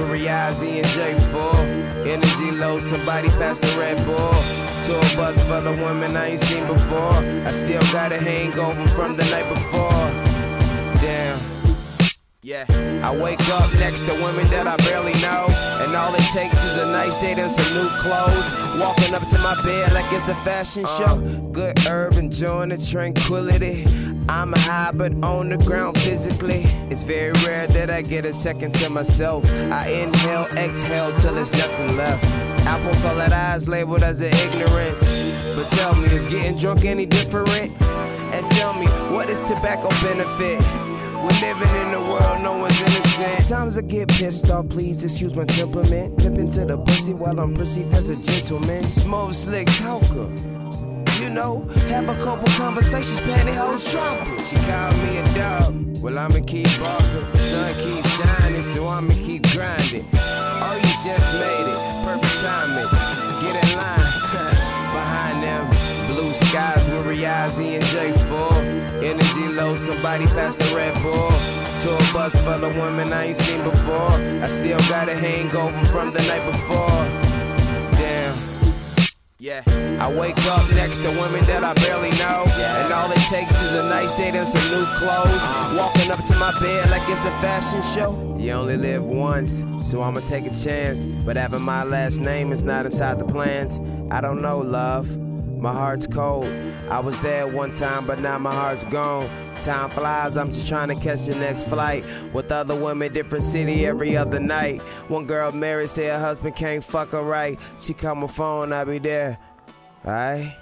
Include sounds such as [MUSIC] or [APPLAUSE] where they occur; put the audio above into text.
with Riazzi and J4. Energy low, somebody pass the Red Bull to a bus full of women I ain't seen before. I still got a hangover from the night before. Damn. Yeah. I wake up next to women that I barely know. And all it takes is a nice date and some new clothes. Walking up to my bed like it's a fashion uh. show. Uh, good herb, enjoying the tranquility. I'm high, but on the ground physically. It's very rare that I get a second to myself. I inhale, exhale till there's nothing left. Apple colored eyes labeled as an ignorance. But tell me, is getting drunk any different? And tell me, what is tobacco benefit? We're living in a world no one's innocent. Times I get pissed off, please excuse my temperament. Dip into the pussy while I'm perceived as a gentleman. Smoke slick talker. You know, have a couple conversations, pantyhose dropping. She called me a dog. Well, I'ma keep barking. The sun keep shining, so I'ma keep grinding. Oh, you just made it. Perfect timing. Get in line. [LAUGHS] Behind them blue skies with Riazzi and J4. Energy low, somebody pass the Red Bull. Tour bus full of women I ain't seen before. I still got a hangover from the night before. Yeah, I wake up next to women that I barely know. And all it takes is a nice date and some new clothes. Uh-huh. Walking up to my bed like it's a fashion show. You only live once, so I'ma take a chance. But having my last name is not inside the plans. I don't know, love. My heart's cold. I was there one time, but now my heart's gone. Time flies, I'm just trying to catch the next flight. With other women, different city every other night. One girl married, say her husband can't fuck her right. She call my phone, I'll be there. Alright?